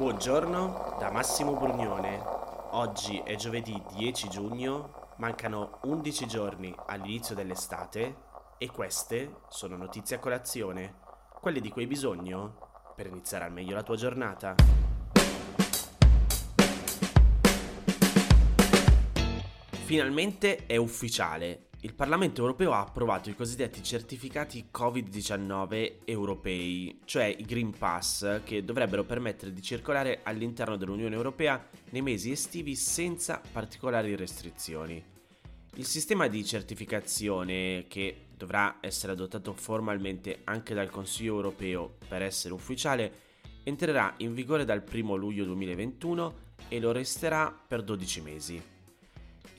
Buongiorno da Massimo Brugnone. Oggi è giovedì 10 giugno, mancano 11 giorni all'inizio dell'estate e queste sono notizie a colazione, quelle di cui hai bisogno per iniziare al meglio la tua giornata. Finalmente è ufficiale. Il Parlamento europeo ha approvato i cosiddetti certificati Covid-19 europei, cioè i Green Pass, che dovrebbero permettere di circolare all'interno dell'Unione Europea nei mesi estivi senza particolari restrizioni. Il sistema di certificazione, che dovrà essere adottato formalmente anche dal Consiglio europeo per essere ufficiale, entrerà in vigore dal 1 luglio 2021 e lo resterà per 12 mesi.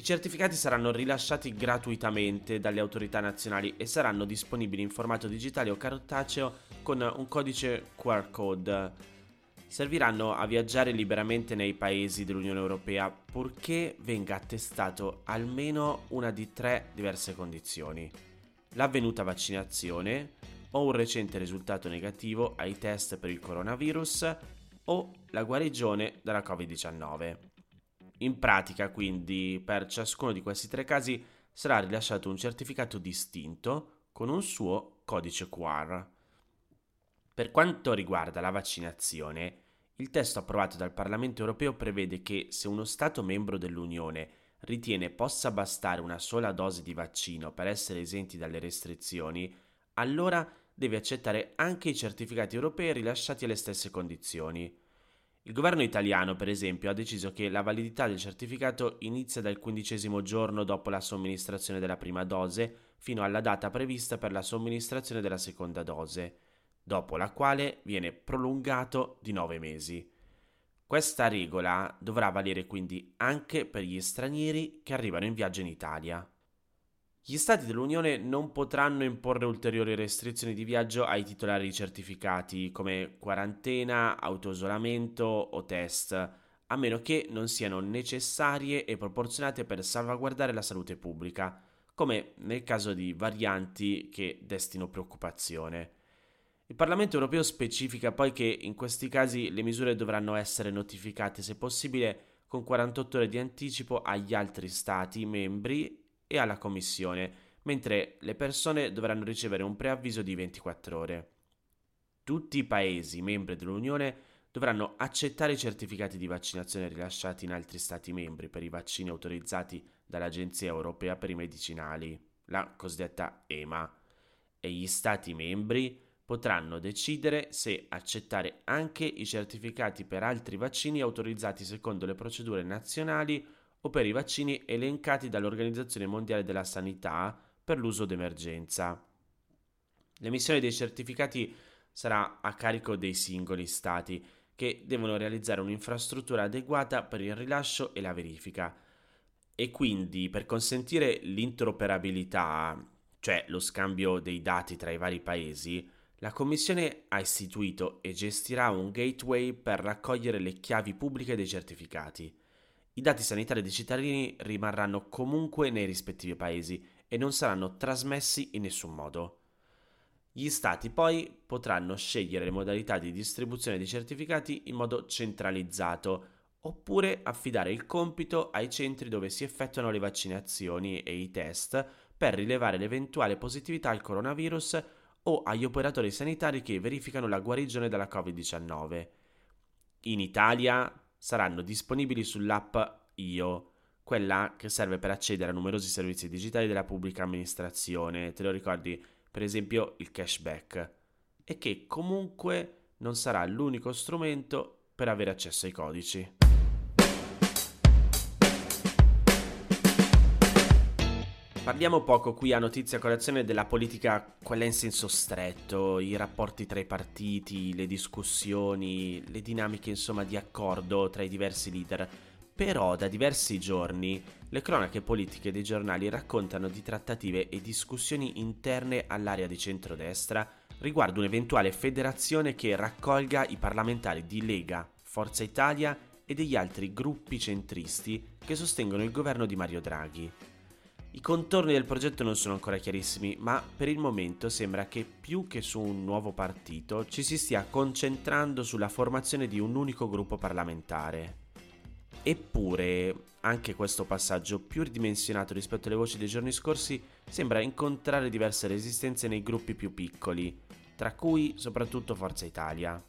I certificati saranno rilasciati gratuitamente dalle autorità nazionali e saranno disponibili in formato digitale o cartaceo con un codice QR code. Serviranno a viaggiare liberamente nei paesi dell'Unione Europea purché venga attestato almeno una di tre diverse condizioni. L'avvenuta vaccinazione o un recente risultato negativo ai test per il coronavirus o la guarigione dalla Covid-19. In pratica, quindi, per ciascuno di questi tre casi sarà rilasciato un certificato distinto con un suo codice QR. Per quanto riguarda la vaccinazione, il testo approvato dal Parlamento europeo prevede che se uno Stato membro dell'Unione ritiene possa bastare una sola dose di vaccino per essere esenti dalle restrizioni, allora deve accettare anche i certificati europei rilasciati alle stesse condizioni. Il governo italiano, per esempio, ha deciso che la validità del certificato inizia dal quindicesimo giorno dopo la somministrazione della prima dose fino alla data prevista per la somministrazione della seconda dose, dopo la quale viene prolungato di nove mesi. Questa regola dovrà valere quindi anche per gli stranieri che arrivano in viaggio in Italia. Gli Stati dell'Unione non potranno imporre ulteriori restrizioni di viaggio ai titolari di certificati come quarantena, autoisolamento o test, a meno che non siano necessarie e proporzionate per salvaguardare la salute pubblica, come nel caso di varianti che destino preoccupazione. Il Parlamento europeo specifica poi che in questi casi le misure dovranno essere notificate, se possibile, con 48 ore di anticipo agli altri Stati membri e alla Commissione, mentre le persone dovranno ricevere un preavviso di 24 ore. Tutti i Paesi membri dell'Unione dovranno accettare i certificati di vaccinazione rilasciati in altri Stati membri per i vaccini autorizzati dall'Agenzia Europea per i Medicinali, la cosiddetta EMA, e gli Stati membri potranno decidere se accettare anche i certificati per altri vaccini autorizzati secondo le procedure nazionali o per i vaccini elencati dall'Organizzazione Mondiale della Sanità per l'uso d'emergenza. L'emissione dei certificati sarà a carico dei singoli Stati, che devono realizzare un'infrastruttura adeguata per il rilascio e la verifica. E quindi per consentire l'interoperabilità, cioè lo scambio dei dati tra i vari paesi, la Commissione ha istituito e gestirà un gateway per raccogliere le chiavi pubbliche dei certificati. I dati sanitari dei cittadini rimarranno comunque nei rispettivi paesi e non saranno trasmessi in nessun modo. Gli stati poi potranno scegliere le modalità di distribuzione dei certificati in modo centralizzato oppure affidare il compito ai centri dove si effettuano le vaccinazioni e i test per rilevare l'eventuale positività al coronavirus o agli operatori sanitari che verificano la guarigione dalla Covid-19. In Italia saranno disponibili sull'app Io, quella che serve per accedere a numerosi servizi digitali della pubblica amministrazione, te lo ricordi, per esempio il cashback, e che comunque non sarà l'unico strumento per avere accesso ai codici. Parliamo poco qui a notizia colazione della politica, quella in senso stretto, i rapporti tra i partiti, le discussioni, le dinamiche insomma di accordo tra i diversi leader. Però da diversi giorni le cronache politiche dei giornali raccontano di trattative e discussioni interne all'area di centrodestra riguardo un'eventuale federazione che raccolga i parlamentari di Lega, Forza Italia e degli altri gruppi centristi che sostengono il governo di Mario Draghi. I contorni del progetto non sono ancora chiarissimi, ma per il momento sembra che più che su un nuovo partito ci si stia concentrando sulla formazione di un unico gruppo parlamentare. Eppure, anche questo passaggio più ridimensionato rispetto alle voci dei giorni scorsi sembra incontrare diverse resistenze nei gruppi più piccoli, tra cui soprattutto Forza Italia.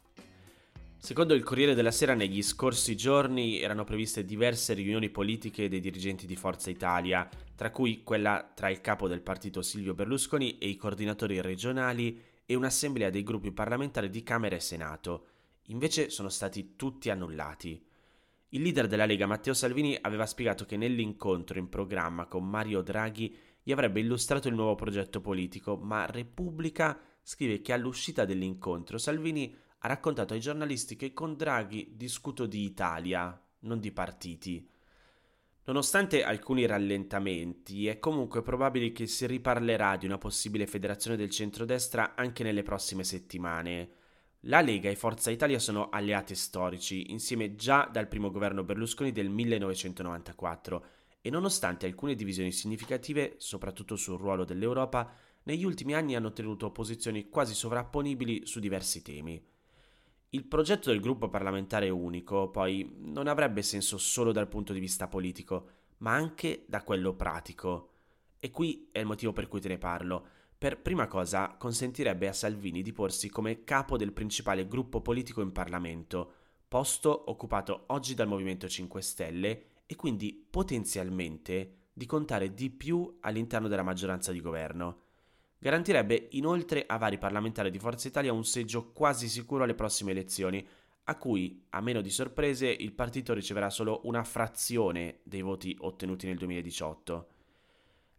Secondo il Corriere della Sera, negli scorsi giorni erano previste diverse riunioni politiche dei dirigenti di Forza Italia, tra cui quella tra il capo del partito Silvio Berlusconi e i coordinatori regionali e un'assemblea dei gruppi parlamentari di Camera e Senato. Invece sono stati tutti annullati. Il leader della Lega Matteo Salvini aveva spiegato che nell'incontro in programma con Mario Draghi gli avrebbe illustrato il nuovo progetto politico, ma Repubblica scrive che all'uscita dell'incontro Salvini ha raccontato ai giornalisti che con Draghi discuto di Italia, non di partiti. Nonostante alcuni rallentamenti, è comunque probabile che si riparlerà di una possibile federazione del centrodestra anche nelle prossime settimane. La Lega e Forza Italia sono alleati storici, insieme già dal primo governo Berlusconi del 1994, e nonostante alcune divisioni significative, soprattutto sul ruolo dell'Europa, negli ultimi anni hanno tenuto posizioni quasi sovrapponibili su diversi temi. Il progetto del gruppo parlamentare unico, poi, non avrebbe senso solo dal punto di vista politico, ma anche da quello pratico. E qui è il motivo per cui te ne parlo. Per prima cosa, consentirebbe a Salvini di porsi come capo del principale gruppo politico in Parlamento, posto occupato oggi dal Movimento 5 Stelle e quindi potenzialmente di contare di più all'interno della maggioranza di governo. Garantirebbe inoltre a vari parlamentari di Forza Italia un seggio quasi sicuro alle prossime elezioni, a cui, a meno di sorprese, il partito riceverà solo una frazione dei voti ottenuti nel 2018.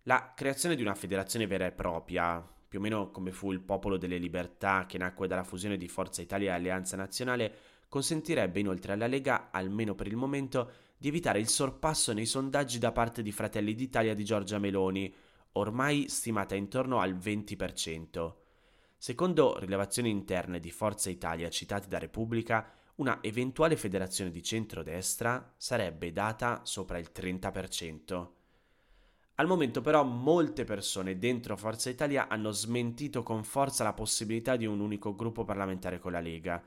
La creazione di una federazione vera e propria, più o meno come fu il Popolo delle Libertà che nacque dalla fusione di Forza Italia e Alleanza Nazionale, consentirebbe inoltre alla Lega, almeno per il momento, di evitare il sorpasso nei sondaggi da parte di Fratelli d'Italia di Giorgia Meloni, ormai stimata intorno al 20%. Secondo rilevazioni interne di Forza Italia citate da Repubblica, una eventuale federazione di centrodestra sarebbe data sopra il 30%. Al momento però molte persone dentro Forza Italia hanno smentito con forza la possibilità di un unico gruppo parlamentare con la Lega.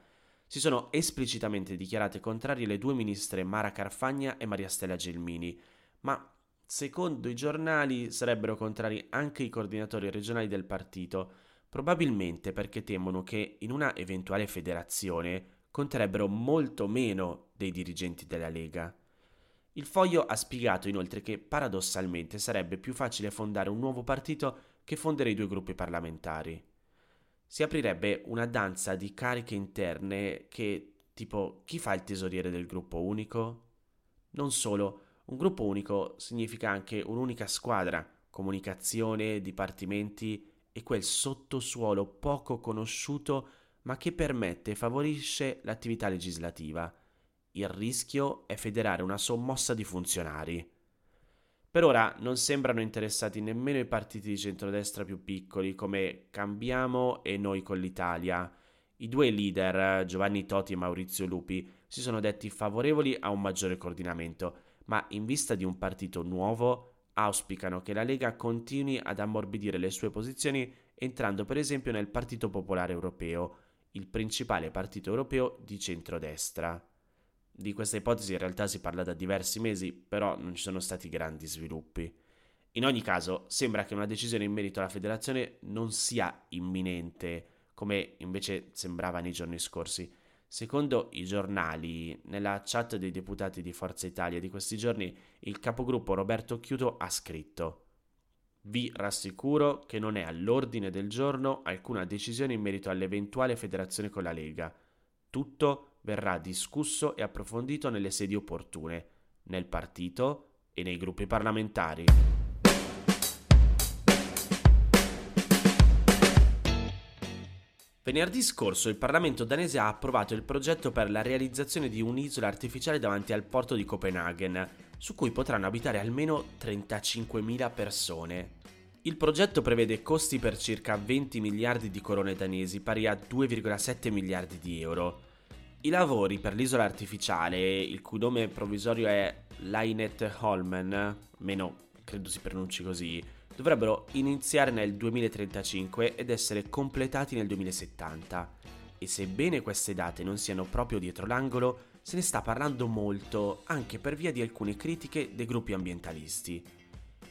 Si sono esplicitamente dichiarate contrarie le due ministre Mara Carfagna e Maria Stella Gelmini, ma Secondo i giornali sarebbero contrari anche i coordinatori regionali del partito, probabilmente perché temono che in una eventuale federazione conterebbero molto meno dei dirigenti della Lega. Il foglio ha spiegato inoltre che paradossalmente sarebbe più facile fondare un nuovo partito che fondere i due gruppi parlamentari. Si aprirebbe una danza di cariche interne che, tipo, chi fa il tesoriere del gruppo unico? Non solo, un gruppo unico significa anche un'unica squadra, comunicazione, dipartimenti e quel sottosuolo poco conosciuto ma che permette e favorisce l'attività legislativa. Il rischio è federare una sommossa di funzionari. Per ora non sembrano interessati nemmeno i partiti di centrodestra più piccoli come Cambiamo e Noi con l'Italia. I due leader, Giovanni Toti e Maurizio Lupi, si sono detti favorevoli a un maggiore coordinamento ma in vista di un partito nuovo auspicano che la Lega continui ad ammorbidire le sue posizioni entrando per esempio nel Partito Popolare Europeo, il principale partito europeo di centrodestra. Di questa ipotesi in realtà si parla da diversi mesi, però non ci sono stati grandi sviluppi. In ogni caso, sembra che una decisione in merito alla federazione non sia imminente, come invece sembrava nei giorni scorsi. Secondo i giornali, nella chat dei deputati di Forza Italia di questi giorni, il capogruppo Roberto Chiuto ha scritto Vi rassicuro che non è all'ordine del giorno alcuna decisione in merito all'eventuale federazione con la Lega. Tutto verrà discusso e approfondito nelle sedi opportune, nel partito e nei gruppi parlamentari. Venerdì scorso il Parlamento danese ha approvato il progetto per la realizzazione di un'isola artificiale davanti al porto di Copenaghen, su cui potranno abitare almeno 35.000 persone. Il progetto prevede costi per circa 20 miliardi di corone danesi, pari a 2,7 miliardi di euro. I lavori per l'isola artificiale, il cui nome provvisorio è Lainet Holmen, meno credo si pronunci così, dovrebbero iniziare nel 2035 ed essere completati nel 2070. E sebbene queste date non siano proprio dietro l'angolo, se ne sta parlando molto anche per via di alcune critiche dei gruppi ambientalisti.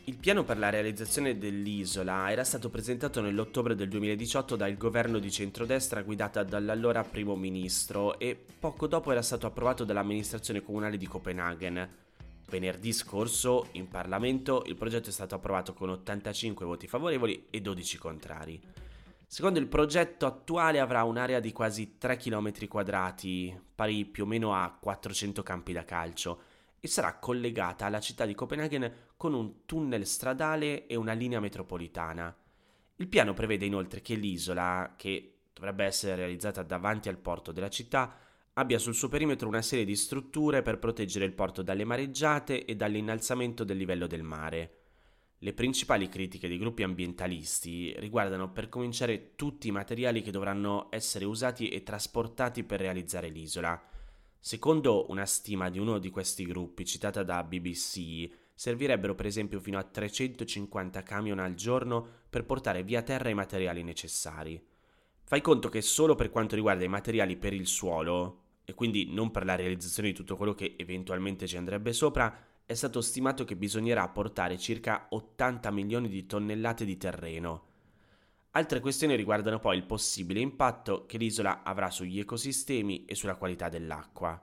Il piano per la realizzazione dell'isola era stato presentato nell'ottobre del 2018 dal governo di centrodestra guidata dall'allora primo ministro e poco dopo era stato approvato dall'amministrazione comunale di Copenaghen, Venerdì scorso in Parlamento il progetto è stato approvato con 85 voti favorevoli e 12 contrari. Secondo il progetto attuale avrà un'area di quasi 3 km quadrati, pari più o meno a 400 campi da calcio, e sarà collegata alla città di Copenaghen con un tunnel stradale e una linea metropolitana. Il piano prevede inoltre che l'isola, che dovrebbe essere realizzata davanti al porto della città, abbia sul suo perimetro una serie di strutture per proteggere il porto dalle mareggiate e dall'innalzamento del livello del mare. Le principali critiche dei gruppi ambientalisti riguardano per cominciare tutti i materiali che dovranno essere usati e trasportati per realizzare l'isola. Secondo una stima di uno di questi gruppi citata da BBC, servirebbero per esempio fino a 350 camion al giorno per portare via terra i materiali necessari. Fai conto che solo per quanto riguarda i materiali per il suolo, e quindi non per la realizzazione di tutto quello che eventualmente ci andrebbe sopra, è stato stimato che bisognerà portare circa 80 milioni di tonnellate di terreno. Altre questioni riguardano poi il possibile impatto che l'isola avrà sugli ecosistemi e sulla qualità dell'acqua.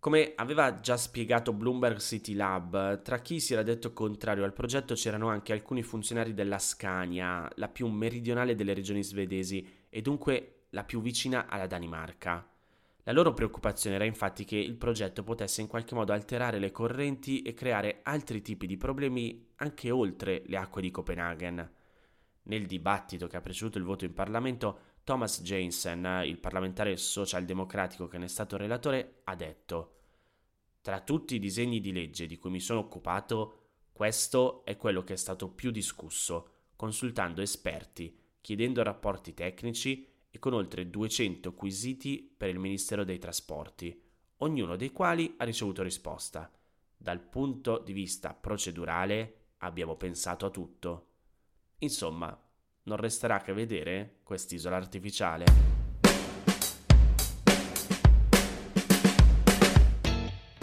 Come aveva già spiegato Bloomberg City Lab, tra chi si era detto contrario al progetto c'erano anche alcuni funzionari della Scania, la più meridionale delle regioni svedesi e dunque la più vicina alla Danimarca. La loro preoccupazione era infatti che il progetto potesse in qualche modo alterare le correnti e creare altri tipi di problemi anche oltre le acque di Copenaghen. Nel dibattito che ha preceduto il voto in Parlamento, Thomas Jensen, il parlamentare socialdemocratico che ne è stato relatore, ha detto Tra tutti i disegni di legge di cui mi sono occupato, questo è quello che è stato più discusso, consultando esperti, chiedendo rapporti tecnici e con oltre 200 quesiti per il Ministero dei Trasporti, ognuno dei quali ha ricevuto risposta. Dal punto di vista procedurale abbiamo pensato a tutto. Insomma, non resterà che vedere quest'isola artificiale.